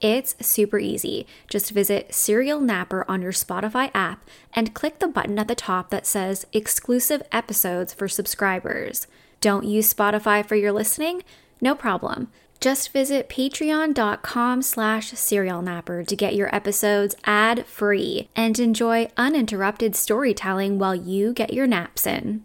It's super easy. Just visit Serial Napper on your Spotify app and click the button at the top that says Exclusive Episodes for Subscribers. Don't use Spotify for your listening? No problem. Just visit patreon.com slash serialnapper to get your episodes ad-free and enjoy uninterrupted storytelling while you get your naps in.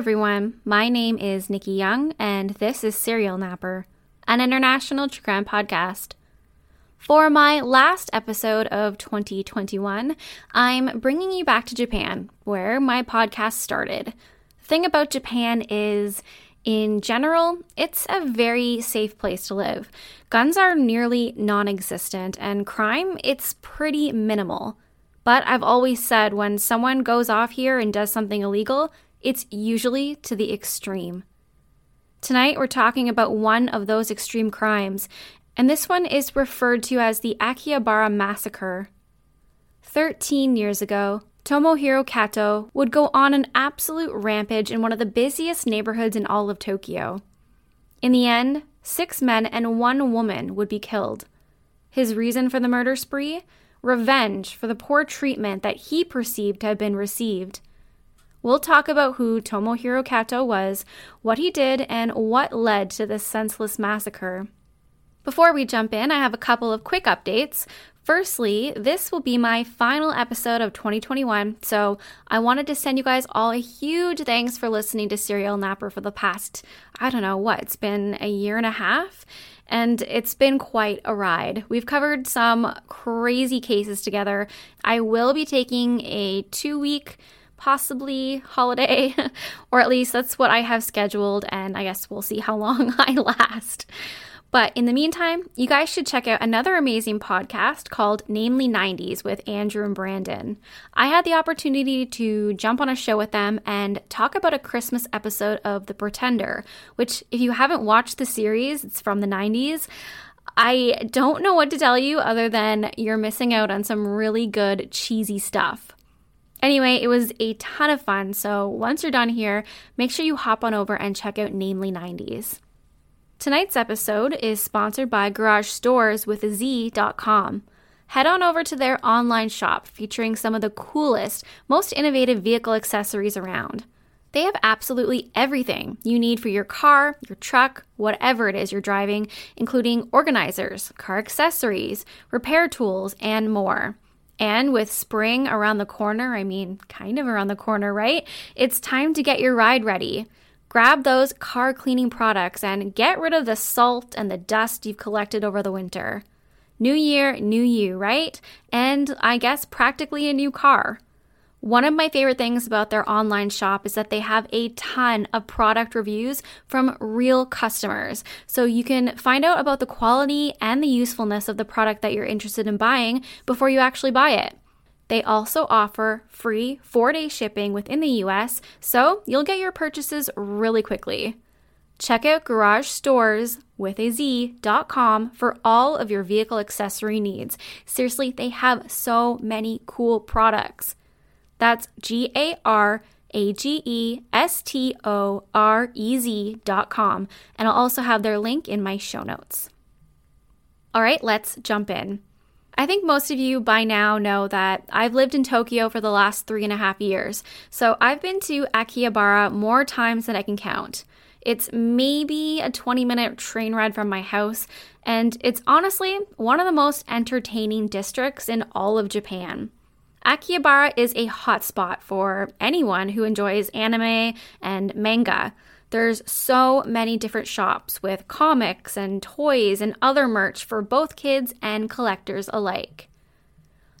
everyone, my name is Nikki Young, and this is Serial Napper, an international true crime podcast. For my last episode of 2021, I'm bringing you back to Japan, where my podcast started. The thing about Japan is, in general, it's a very safe place to live. Guns are nearly non existent, and crime, it's pretty minimal. But I've always said when someone goes off here and does something illegal, it's usually to the extreme. Tonight, we're talking about one of those extreme crimes, and this one is referred to as the Akihabara Massacre. Thirteen years ago, Tomohiro Kato would go on an absolute rampage in one of the busiest neighborhoods in all of Tokyo. In the end, six men and one woman would be killed. His reason for the murder spree? Revenge for the poor treatment that he perceived to have been received. We'll talk about who Tomohiro Kato was, what he did, and what led to this senseless massacre. Before we jump in, I have a couple of quick updates. Firstly, this will be my final episode of 2021, so I wanted to send you guys all a huge thanks for listening to Serial Napper for the past, I don't know what, it's been a year and a half, and it's been quite a ride. We've covered some crazy cases together. I will be taking a two week possibly holiday, or at least that's what I have scheduled, and I guess we'll see how long I last. But in the meantime, you guys should check out another amazing podcast called Namely 90s with Andrew and Brandon. I had the opportunity to jump on a show with them and talk about a Christmas episode of The Pretender, which, if you haven't watched the series, it's from the 90s. I don't know what to tell you other than you're missing out on some really good cheesy stuff. Anyway, it was a ton of fun. So once you're done here, make sure you hop on over and check out Namely 90s. Tonight's episode is sponsored by Garage Stores with a Z.com. Head on over to their online shop featuring some of the coolest, most innovative vehicle accessories around. They have absolutely everything you need for your car, your truck, whatever it is you're driving, including organizers, car accessories, repair tools, and more. And with spring around the corner, I mean, kind of around the corner, right? It's time to get your ride ready. Grab those car cleaning products and get rid of the salt and the dust you've collected over the winter. New year, new you, right? And I guess practically a new car. One of my favorite things about their online shop is that they have a ton of product reviews from real customers. So you can find out about the quality and the usefulness of the product that you're interested in buying before you actually buy it. They also offer free four day shipping within the US, so you'll get your purchases really quickly. Check out Garage Stores with a Z.com for all of your vehicle accessory needs. Seriously, they have so many cool products. That's G A R A G E S T O R E Z dot com. And I'll also have their link in my show notes. All right, let's jump in. I think most of you by now know that I've lived in Tokyo for the last three and a half years, so I've been to Akihabara more times than I can count. It's maybe a 20 minute train ride from my house, and it's honestly one of the most entertaining districts in all of Japan. Akihabara is a hotspot for anyone who enjoys anime and manga. There's so many different shops with comics and toys and other merch for both kids and collectors alike.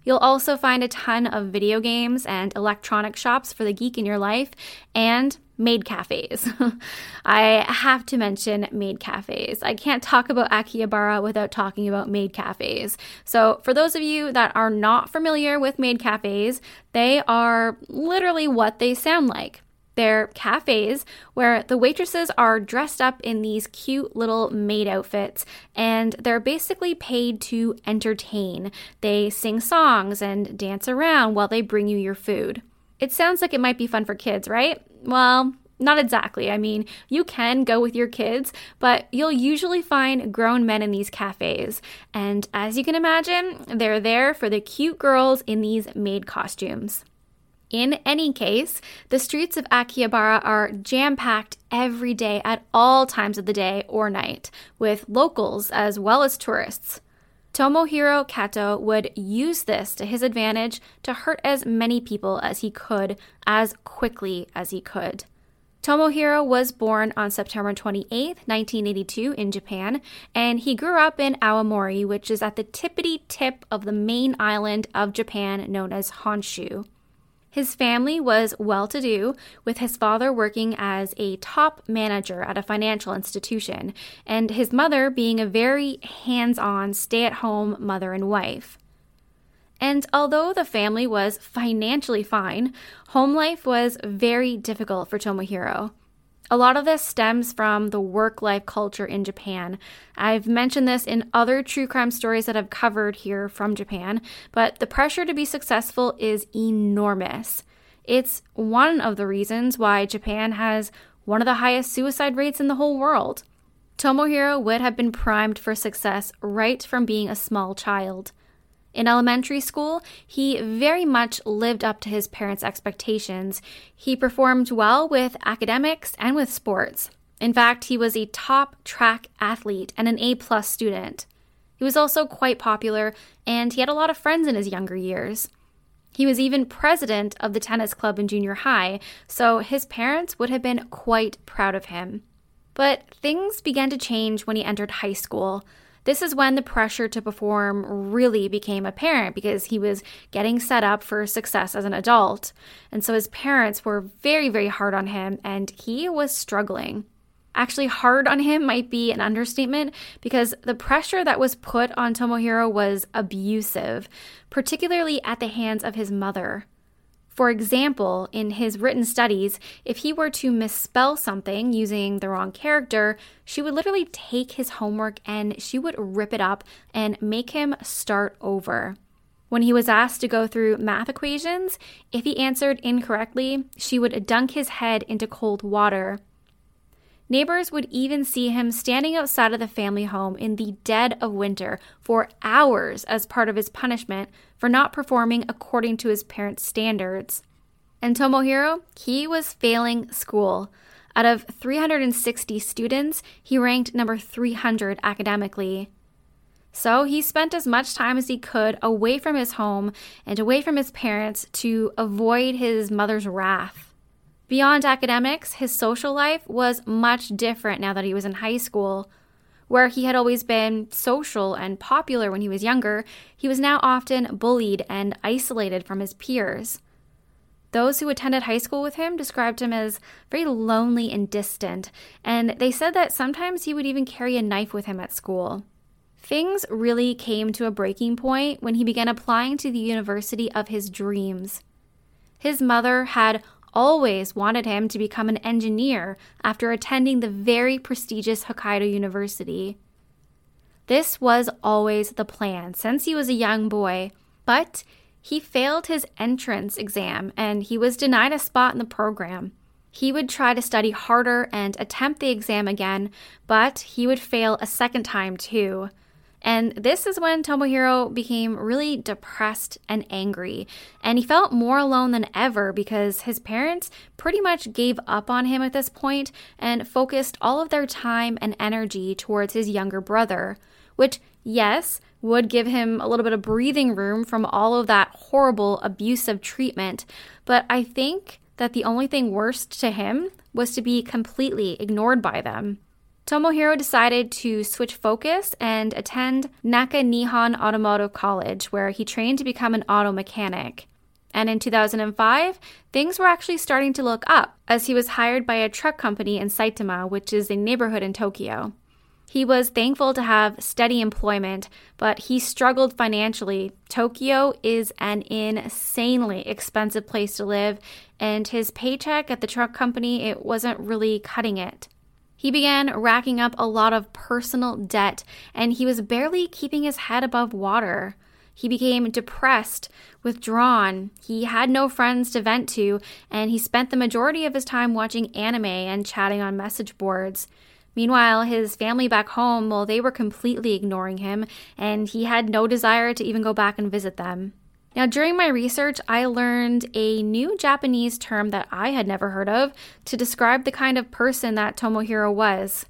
You'll also find a ton of video games and electronic shops for the geek in your life and maid cafes. I have to mention maid cafes. I can't talk about Akihabara without talking about maid cafes. So, for those of you that are not familiar with maid cafes, they are literally what they sound like. They're cafes where the waitresses are dressed up in these cute little maid outfits and they're basically paid to entertain. They sing songs and dance around while they bring you your food. It sounds like it might be fun for kids, right? Well, not exactly. I mean, you can go with your kids, but you'll usually find grown men in these cafes. And as you can imagine, they're there for the cute girls in these maid costumes. In any case, the streets of Akihabara are jam packed every day at all times of the day or night, with locals as well as tourists. Tomohiro Kato would use this to his advantage to hurt as many people as he could, as quickly as he could. Tomohiro was born on September 28, 1982, in Japan, and he grew up in Aomori, which is at the tippity tip of the main island of Japan known as Honshu. His family was well to do, with his father working as a top manager at a financial institution, and his mother being a very hands on, stay at home mother and wife. And although the family was financially fine, home life was very difficult for Tomohiro. A lot of this stems from the work life culture in Japan. I've mentioned this in other true crime stories that I've covered here from Japan, but the pressure to be successful is enormous. It's one of the reasons why Japan has one of the highest suicide rates in the whole world. Tomohiro would have been primed for success right from being a small child. In elementary school, he very much lived up to his parents' expectations. He performed well with academics and with sports. In fact, he was a top track athlete and an A plus student. He was also quite popular, and he had a lot of friends in his younger years. He was even president of the tennis club in junior high, so his parents would have been quite proud of him. But things began to change when he entered high school. This is when the pressure to perform really became apparent because he was getting set up for success as an adult. And so his parents were very, very hard on him, and he was struggling. Actually, hard on him might be an understatement because the pressure that was put on Tomohiro was abusive, particularly at the hands of his mother. For example, in his written studies, if he were to misspell something using the wrong character, she would literally take his homework and she would rip it up and make him start over. When he was asked to go through math equations, if he answered incorrectly, she would dunk his head into cold water. Neighbors would even see him standing outside of the family home in the dead of winter for hours as part of his punishment for not performing according to his parents' standards. And Tomohiro, he was failing school. Out of 360 students, he ranked number 300 academically. So he spent as much time as he could away from his home and away from his parents to avoid his mother's wrath. Beyond academics, his social life was much different now that he was in high school. Where he had always been social and popular when he was younger, he was now often bullied and isolated from his peers. Those who attended high school with him described him as very lonely and distant, and they said that sometimes he would even carry a knife with him at school. Things really came to a breaking point when he began applying to the university of his dreams. His mother had always wanted him to become an engineer after attending the very prestigious Hokkaido University. This was always the plan since he was a young boy, but he failed his entrance exam and he was denied a spot in the program. He would try to study harder and attempt the exam again, but he would fail a second time too. And this is when Tomohiro became really depressed and angry. And he felt more alone than ever because his parents pretty much gave up on him at this point and focused all of their time and energy towards his younger brother, which, yes, would give him a little bit of breathing room from all of that horrible abusive treatment. But I think that the only thing worst to him was to be completely ignored by them. Tomohiro decided to switch focus and attend Naka Nihon Automotive College, where he trained to become an auto mechanic. And in 2005, things were actually starting to look up as he was hired by a truck company in Saitama, which is a neighborhood in Tokyo. He was thankful to have steady employment, but he struggled financially. Tokyo is an insanely expensive place to live, and his paycheck at the truck company, it wasn't really cutting it. He began racking up a lot of personal debt, and he was barely keeping his head above water. He became depressed, withdrawn. He had no friends to vent to, and he spent the majority of his time watching anime and chatting on message boards. Meanwhile, his family back home, well, they were completely ignoring him, and he had no desire to even go back and visit them. Now, during my research, I learned a new Japanese term that I had never heard of to describe the kind of person that Tomohiro was.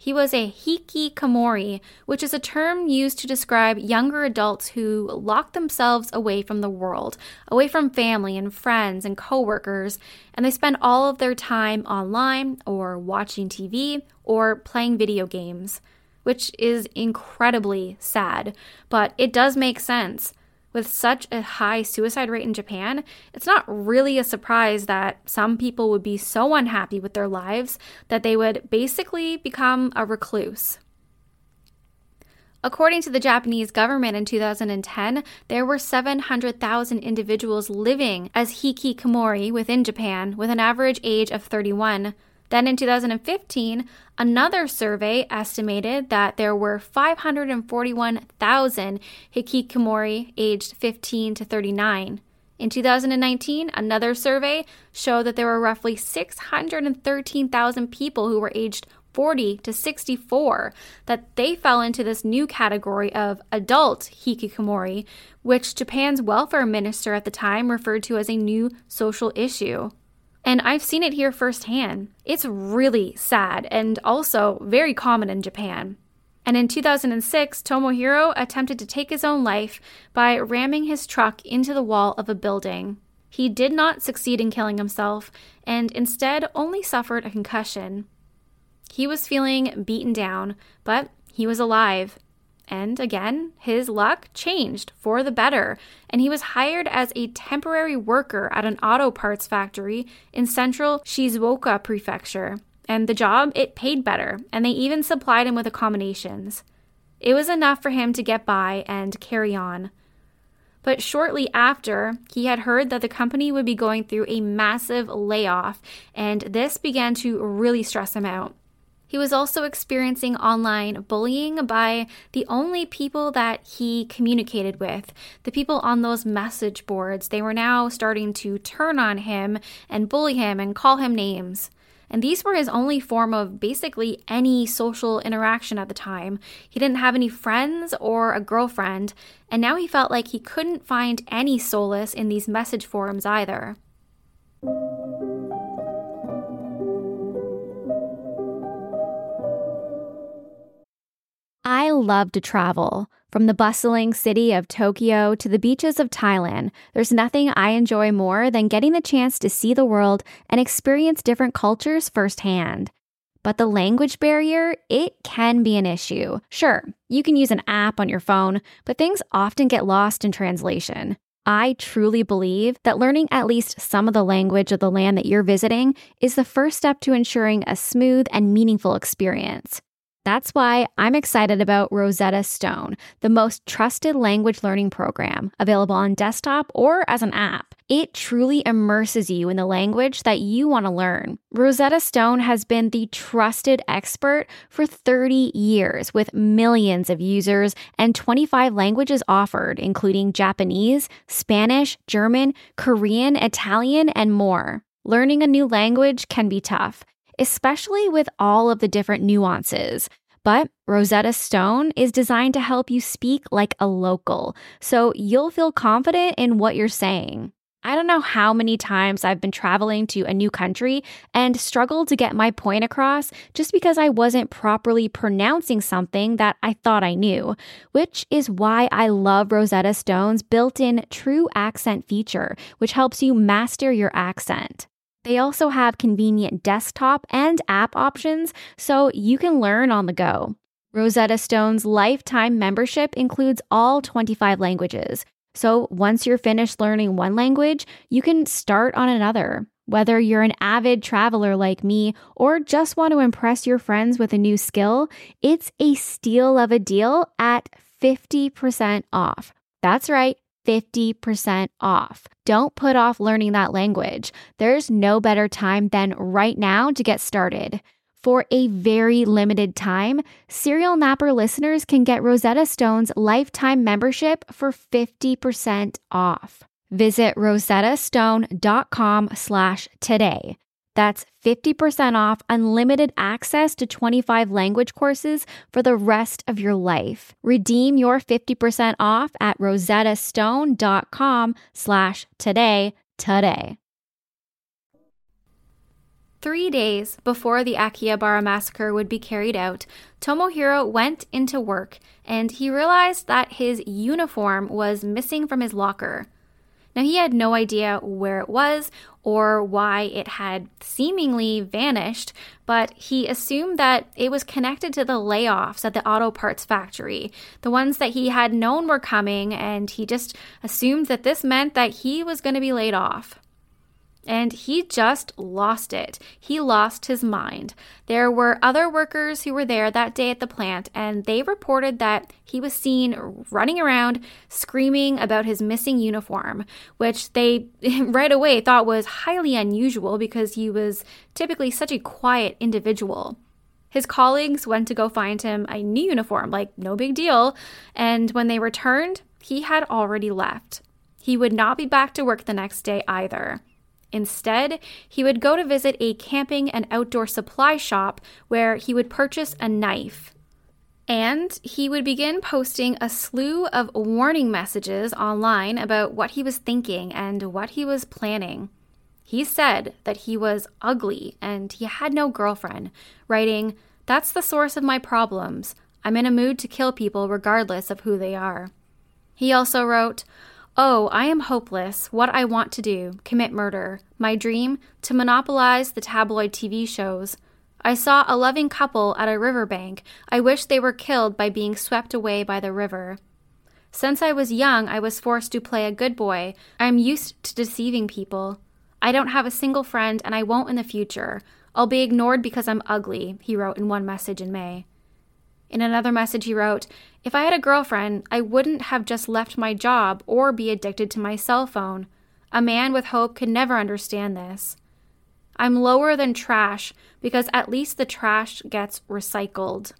He was a hikikomori, which is a term used to describe younger adults who lock themselves away from the world, away from family and friends and coworkers, and they spend all of their time online or watching TV or playing video games, which is incredibly sad, but it does make sense. With such a high suicide rate in Japan, it's not really a surprise that some people would be so unhappy with their lives that they would basically become a recluse. According to the Japanese government in 2010, there were 700,000 individuals living as hikikomori within Japan with an average age of 31. Then in 2015, another survey estimated that there were 541,000 hikikomori aged 15 to 39. In 2019, another survey showed that there were roughly 613,000 people who were aged 40 to 64 that they fell into this new category of adult hikikomori, which Japan's welfare minister at the time referred to as a new social issue. And I've seen it here firsthand. It's really sad and also very common in Japan. And in 2006, Tomohiro attempted to take his own life by ramming his truck into the wall of a building. He did not succeed in killing himself and instead only suffered a concussion. He was feeling beaten down, but he was alive. And again, his luck changed for the better, and he was hired as a temporary worker at an auto parts factory in central Shizuoka Prefecture. And the job, it paid better, and they even supplied him with accommodations. It was enough for him to get by and carry on. But shortly after, he had heard that the company would be going through a massive layoff, and this began to really stress him out. He was also experiencing online bullying by the only people that he communicated with. The people on those message boards, they were now starting to turn on him and bully him and call him names. And these were his only form of basically any social interaction at the time. He didn't have any friends or a girlfriend, and now he felt like he couldn't find any solace in these message forums either. I love to travel. From the bustling city of Tokyo to the beaches of Thailand, there's nothing I enjoy more than getting the chance to see the world and experience different cultures firsthand. But the language barrier, it can be an issue. Sure, you can use an app on your phone, but things often get lost in translation. I truly believe that learning at least some of the language of the land that you're visiting is the first step to ensuring a smooth and meaningful experience. That's why I'm excited about Rosetta Stone, the most trusted language learning program available on desktop or as an app. It truly immerses you in the language that you want to learn. Rosetta Stone has been the trusted expert for 30 years with millions of users and 25 languages offered, including Japanese, Spanish, German, Korean, Italian, and more. Learning a new language can be tough especially with all of the different nuances. But Rosetta Stone is designed to help you speak like a local, so you'll feel confident in what you're saying. I don't know how many times I've been traveling to a new country and struggled to get my point across just because I wasn't properly pronouncing something that I thought I knew, which is why I love Rosetta Stone's built in true accent feature, which helps you master your accent. They also have convenient desktop and app options so you can learn on the go. Rosetta Stone's lifetime membership includes all 25 languages. So once you're finished learning one language, you can start on another. Whether you're an avid traveler like me or just want to impress your friends with a new skill, it's a steal of a deal at 50% off. That's right. 50% off. Don't put off learning that language. There's no better time than right now to get started. For a very limited time, Serial Napper listeners can get Rosetta Stone's lifetime membership for 50% off. Visit rosettastone.com slash today. That's 50% off unlimited access to 25 language courses for the rest of your life. Redeem your 50% off at rosettastone.com slash today today. Three days before the Akihabara massacre would be carried out, Tomohiro went into work and he realized that his uniform was missing from his locker. Now, he had no idea where it was or why it had seemingly vanished, but he assumed that it was connected to the layoffs at the auto parts factory, the ones that he had known were coming, and he just assumed that this meant that he was going to be laid off. And he just lost it. He lost his mind. There were other workers who were there that day at the plant, and they reported that he was seen running around screaming about his missing uniform, which they right away thought was highly unusual because he was typically such a quiet individual. His colleagues went to go find him a new uniform, like no big deal, and when they returned, he had already left. He would not be back to work the next day either. Instead, he would go to visit a camping and outdoor supply shop where he would purchase a knife. And he would begin posting a slew of warning messages online about what he was thinking and what he was planning. He said that he was ugly and he had no girlfriend, writing, That's the source of my problems. I'm in a mood to kill people regardless of who they are. He also wrote, Oh, I am hopeless. What I want to do commit murder. My dream to monopolize the tabloid TV shows. I saw a loving couple at a riverbank. I wish they were killed by being swept away by the river. Since I was young, I was forced to play a good boy. I am used to deceiving people. I don't have a single friend, and I won't in the future. I'll be ignored because I'm ugly, he wrote in one message in May. In another message, he wrote, If I had a girlfriend, I wouldn't have just left my job or be addicted to my cell phone. A man with hope could never understand this. I'm lower than trash because at least the trash gets recycled.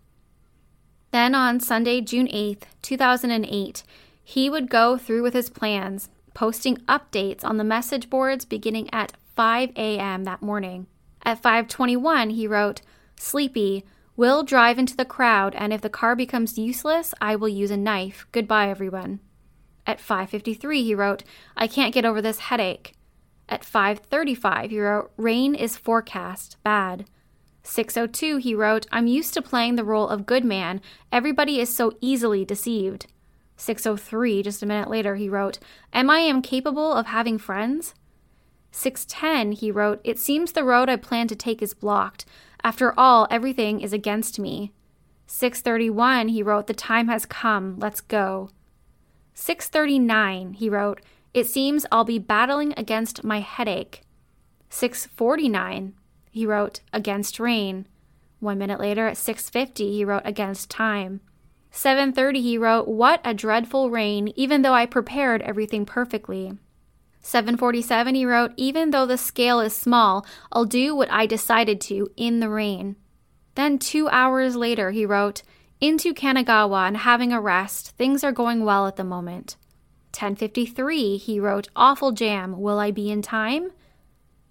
Then on Sunday, June 8th, 2008, he would go through with his plans, posting updates on the message boards beginning at 5 a.m. that morning. At 5:21, he wrote, "Sleepy, Will drive into the crowd, and if the car becomes useless, I will use a knife. Goodbye, everyone. At 5:53, he wrote, "I can't get over this headache." At 5:35, he wrote, "Rain is forecast. Bad." 602, he wrote, "I'm used to playing the role of good man. Everybody is so easily deceived." 603, just a minute later, he wrote, "Am I incapable of having friends?" 610, he wrote, It seems the road I plan to take is blocked. After all, everything is against me. 631, he wrote, The time has come. Let's go. 639, he wrote, It seems I'll be battling against my headache. 649, he wrote, against rain. One minute later at 650, he wrote, against time. 7:30 he wrote, "What a dreadful rain, even though I prepared everything perfectly." 747 he wrote, "Even though the scale is small, I'll do what I decided to in the rain." Then 2 hours later he wrote, "Into Kanagawa and having a rest. Things are going well at the moment." 1053 he wrote, "Awful jam. Will I be in time?"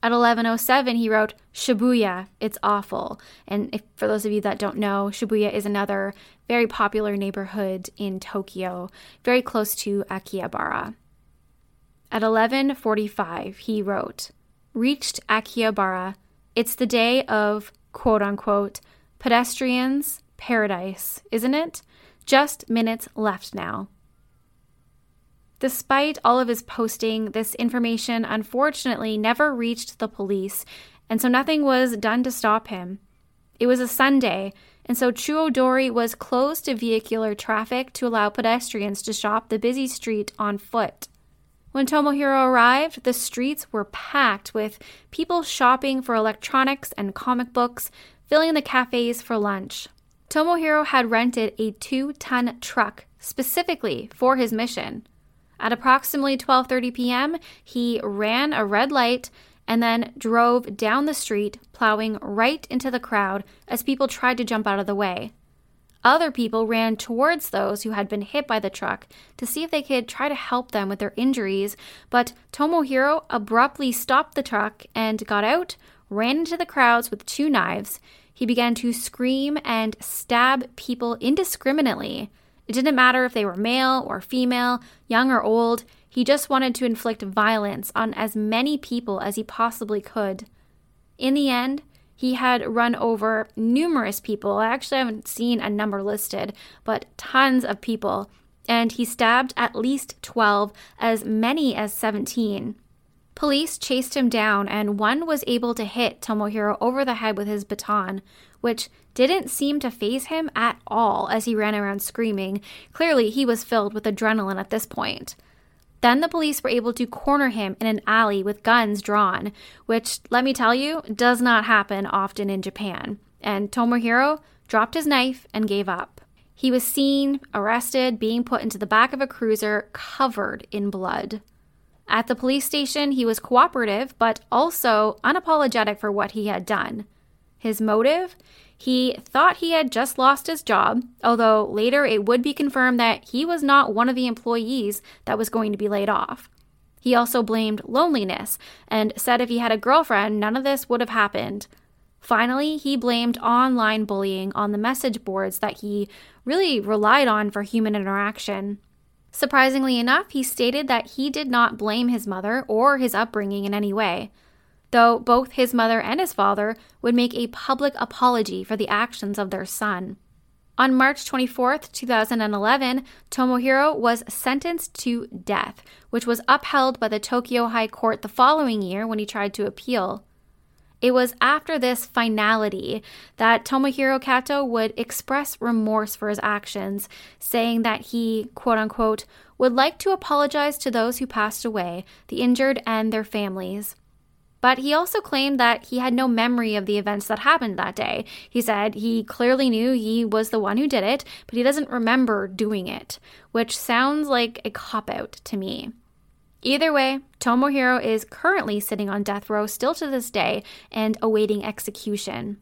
At 1107, he wrote, Shibuya, it's awful. And if, for those of you that don't know, Shibuya is another very popular neighborhood in Tokyo, very close to Akihabara. At 1145, he wrote, Reached Akihabara. It's the day of, quote unquote, pedestrians' paradise, isn't it? Just minutes left now. Despite all of his posting, this information unfortunately never reached the police, and so nothing was done to stop him. It was a Sunday, and so Chuodori was closed to vehicular traffic to allow pedestrians to shop the busy street on foot. When Tomohiro arrived, the streets were packed with people shopping for electronics and comic books, filling the cafes for lunch. Tomohiro had rented a two ton truck specifically for his mission. At approximately 12:30 p.m., he ran a red light and then drove down the street, plowing right into the crowd as people tried to jump out of the way. Other people ran towards those who had been hit by the truck to see if they could try to help them with their injuries, but Tomohiro abruptly stopped the truck and got out, ran into the crowds with two knives. He began to scream and stab people indiscriminately. It didn't matter if they were male or female, young or old, he just wanted to inflict violence on as many people as he possibly could. In the end, he had run over numerous people. I actually haven't seen a number listed, but tons of people. And he stabbed at least 12, as many as 17. Police chased him down, and one was able to hit Tomohiro over the head with his baton, which didn't seem to faze him at all as he ran around screaming. Clearly, he was filled with adrenaline at this point. Then the police were able to corner him in an alley with guns drawn, which, let me tell you, does not happen often in Japan. And Tomohiro dropped his knife and gave up. He was seen, arrested, being put into the back of a cruiser covered in blood. At the police station, he was cooperative, but also unapologetic for what he had done. His motive? He thought he had just lost his job, although later it would be confirmed that he was not one of the employees that was going to be laid off. He also blamed loneliness and said if he had a girlfriend, none of this would have happened. Finally, he blamed online bullying on the message boards that he really relied on for human interaction. Surprisingly enough, he stated that he did not blame his mother or his upbringing in any way, though both his mother and his father would make a public apology for the actions of their son. On March 24, 2011, Tomohiro was sentenced to death, which was upheld by the Tokyo High Court the following year when he tried to appeal. It was after this finality that Tomohiro Kato would express remorse for his actions, saying that he, quote unquote, would like to apologize to those who passed away, the injured, and their families. But he also claimed that he had no memory of the events that happened that day. He said he clearly knew he was the one who did it, but he doesn't remember doing it, which sounds like a cop out to me. Either way, Tomohiro is currently sitting on death row still to this day and awaiting execution.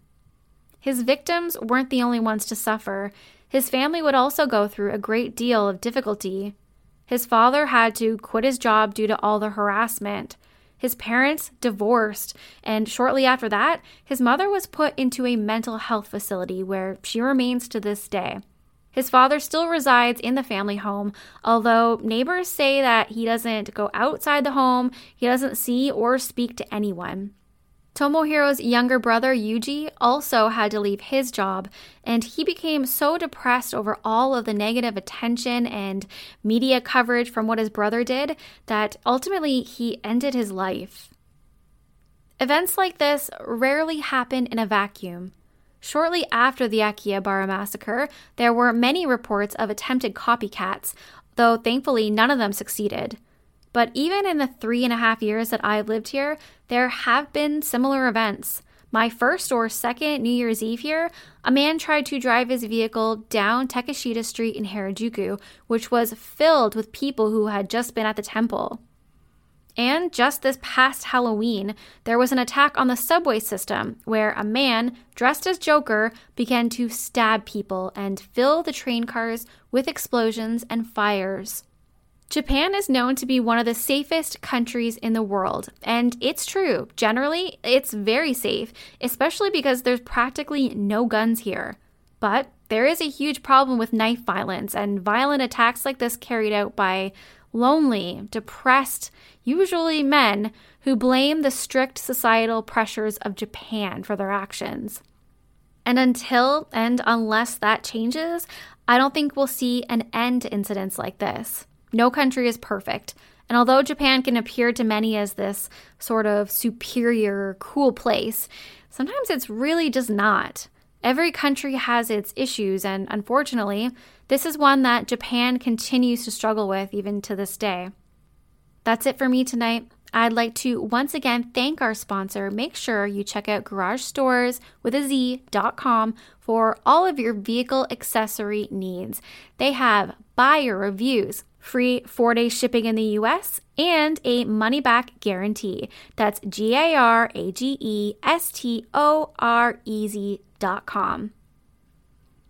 His victims weren't the only ones to suffer. His family would also go through a great deal of difficulty. His father had to quit his job due to all the harassment. His parents divorced, and shortly after that, his mother was put into a mental health facility where she remains to this day. His father still resides in the family home, although neighbors say that he doesn't go outside the home, he doesn't see or speak to anyone. Tomohiro's younger brother Yuji also had to leave his job, and he became so depressed over all of the negative attention and media coverage from what his brother did that ultimately he ended his life. Events like this rarely happen in a vacuum. Shortly after the Akihabara massacre, there were many reports of attempted copycats, though thankfully none of them succeeded. But even in the three and a half years that I've lived here, there have been similar events. My first or second New Year's Eve here, a man tried to drive his vehicle down Takeshita Street in Harajuku, which was filled with people who had just been at the temple. And just this past Halloween, there was an attack on the subway system where a man dressed as Joker began to stab people and fill the train cars with explosions and fires. Japan is known to be one of the safest countries in the world, and it's true. Generally, it's very safe, especially because there's practically no guns here. But there is a huge problem with knife violence and violent attacks like this carried out by lonely, depressed, usually men who blame the strict societal pressures of Japan for their actions. And until and unless that changes, I don't think we'll see an end to incidents like this. No country is perfect. And although Japan can appear to many as this sort of superior, cool place, sometimes it's really just not. Every country has its issues, and unfortunately, this is one that Japan continues to struggle with even to this day. That's it for me tonight. I'd like to once again thank our sponsor. Make sure you check out Garage Stores with a Z.com for all of your vehicle accessory needs. They have buyer reviews, free four day shipping in the US, and a money back guarantee. That's G A R A G E S T O R E Z.com.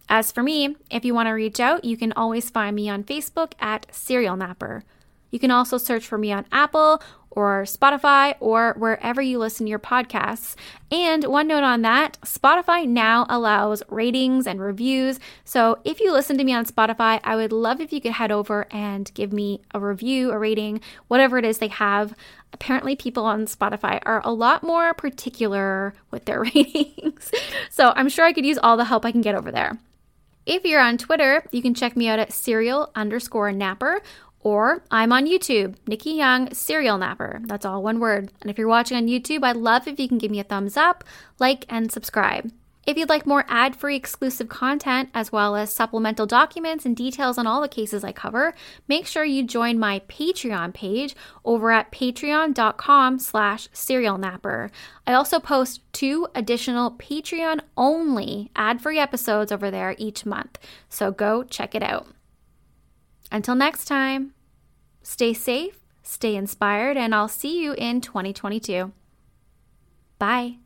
As for me, if you want to reach out, you can always find me on Facebook at Serial Napper. You can also search for me on Apple or Spotify or wherever you listen to your podcasts. And one note on that Spotify now allows ratings and reviews. So if you listen to me on Spotify, I would love if you could head over and give me a review, a rating, whatever it is they have. Apparently, people on Spotify are a lot more particular with their ratings. so I'm sure I could use all the help I can get over there. If you're on Twitter, you can check me out at serial underscore napper or I'm on YouTube, Nikki Young Serial Napper. That's all one word. And if you're watching on YouTube, I'd love if you can give me a thumbs up, like, and subscribe. If you'd like more ad free exclusive content, as well as supplemental documents and details on all the cases I cover, make sure you join my Patreon page over at patreon.com slash serialnapper. I also post two additional Patreon only ad free episodes over there each month, so go check it out. Until next time. Stay safe, stay inspired, and I'll see you in 2022. Bye.